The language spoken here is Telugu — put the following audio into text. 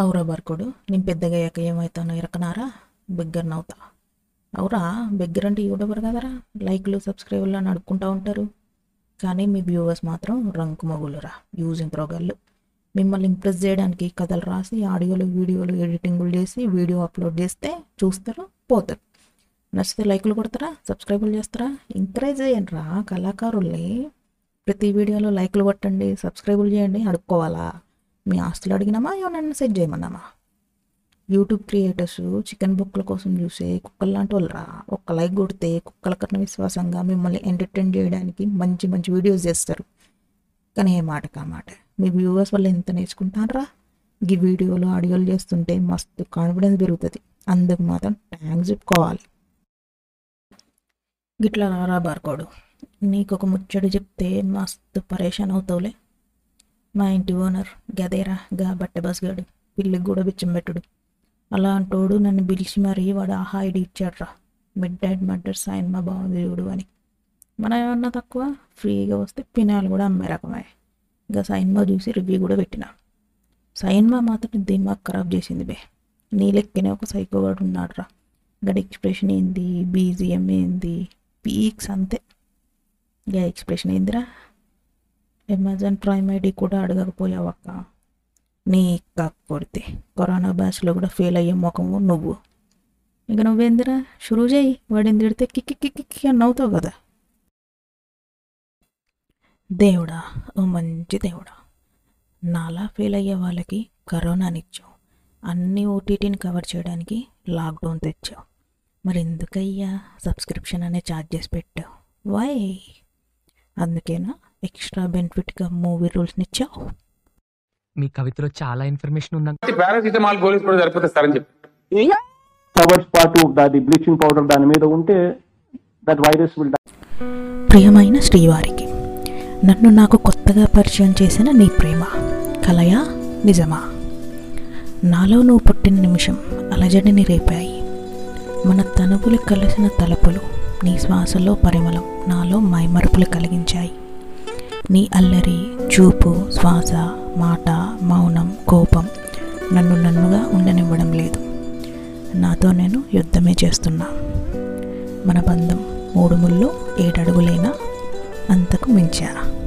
అవురా బార్కోడు నేను పెద్దగా అయ్యాక ఏమవుతానో ఎరకనారా? బిగ్గర్ అవుతా అవురా బిగ్గర్ అంటే యూట్యూబర్ కదరా? లైక్లు సబ్స్క్రైబర్లు అని అడుక్కుంటూ ఉంటారు. కానీ మీ వ్యూవర్స్ మాత్రం రంకు మొగులురా యూజింగ్ ఇంప్రోగర్లు మిమ్మల్ని ఇంప్రెస్ చేయడానికి కథలు రాసి ఆడియోలు వీడియోలు ఎడిటింగ్లు చేసి వీడియో అప్లోడ్ చేస్తే చూస్తారు పోతారు. నచ్చితే లైక్లు కొడతారా? సబ్స్క్రైబులు చేస్తారా? ఎంకరేజ్ చేయండి రా కళాకారుల్ని. ప్రతి వీడియోలో లైక్లు కొట్టండి సబ్స్క్రైబులు చేయండి అడుక్కోవాలా? మీ ఆస్తులు అడిగినామా? ఏమన్నా సెట్ చేయమన్నామా? యూట్యూబ్ క్రియేటర్స్ చికెన్ బుక్కుల కోసం చూసే కుక్కలు లాంటి వాళ్ళరా. ఒక్క లైక్ కొడితే కుక్కల కన్నా విశ్వాసంగా మిమ్మల్ని ఎంటర్టైన్ చేయడానికి మంచి మంచి వీడియోస్ చేస్తారు. కానీ ఏ మాట కా మాట? మీ వ్యూవర్స్ వల్ల ఎంత నేర్చుకుంటారా ఈ వీడియోలు ఆడియోలు చేస్తుంటే మస్తు కాన్ఫిడెన్స్ పెరుగుతుంది. అందుకు మాత్రం ట్యాంక్స్ చెప్పుకోవాలి. గిట్లా రారా బార్కోడు. నీకు ఒక ముచ్చడు చెప్తే మస్తు పరేషాన్ అవుతావులే. మా ఇంటి ఓనర్ గదేరా గా బట్టబాస్గాడు పిల్లికి కూడా బిచ్చం పెట్టుడు. అలాంటోడు నన్ను పిలిచి మరీ వాడు ఆహా ఐడి ఇచ్చాడ్రా. మిడ్ డైట్ మర్డర్ ఆయన మా బాగుంది చూడు అని. మనం ఏమన్నా తక్కువ? ఫ్రీగా వస్తే పినాలు కూడా అమ్మే రకమే. ఇంకా సైన్మా చూసి రివ్యూ కూడా పెట్టిన. సైన్మా మాత్రం దిమాగ్ ఖరాబ్ చేసింది బే. నీ లెక్కనే ఒక సైకోగాడు ఉన్నాడురా. గడి ఎక్స్ప్రెషన్ ఏంది? బీజిఎం ఏంది? పీక్స్ అంతే. ఇక ఎక్స్ప్రెషన్ ఏందిరా? అమెజాన్ ప్రైమ్ ఐడి కూడా అడగకపోయావక్క. నీ కాకపోతే కరోనా బ్యాచ్లో కూడా ఫెయిల్ అయ్యే ముఖము నువ్వు. ఇక నువ్వేందిరా? షురూ చేయి. వాడిని తిడితే కిక్కి కిక్కి కిక్కి అని నవ్వుతావు కదా. దేవుడా ఓ మంచి దేవుడా. నాలా ఫెయిల్ అయ్యే వాళ్ళకి కరోనానిచ్చావు అన్ని ఓటీటీని కవర్ చేయడానికి లాక్డౌన్ తెచ్చావు. మరి ఎందుకయ్యా? సబ్స్క్రిప్షన్ అనే ఛార్జెస్ పెట్టావు. వై? అందుకేనా? ఎక్స్ట్రా బెనిఫిట్గా మూవీ రూల్స్ని ఇచ్చావు? మీ కవితలో చాలా ఇన్ఫర్మేషన్ ఉందంట పారాసిటమాల్ గోలీస్ కూడా సరిపోతే సార్ అని చెప్పి. అవర్స్ పాటు దాని బ్లీచింగ్ పౌడర్ దాని మీద ఉంటే దట్ వైరస్ విల్ ప్రియమైన శ్రీవారికి నన్ను నాకు కొత్తగా పరిచయం చేసిన నీ ప్రేమ కలయా నిజమా? నాలో నువ్వు పుట్టిన నిమిషం అలజడిని రేపాయి. మన తనువులు కలిసిన తలపులు నీ శ్వాసలో పరిమళం నాలో మైమరుపులు కలిగించాయి. నీ అల్లరి చూపు శ్వాస మాట మౌనం కోపం నన్ను నన్నుగా ఉండనివ్వడం లేదు. నాతో నేను యుద్ధమే చేస్తున్నా. మన బంధం మూడు ముళ్ళు ఏడడుగులైనా అంతకు మించా.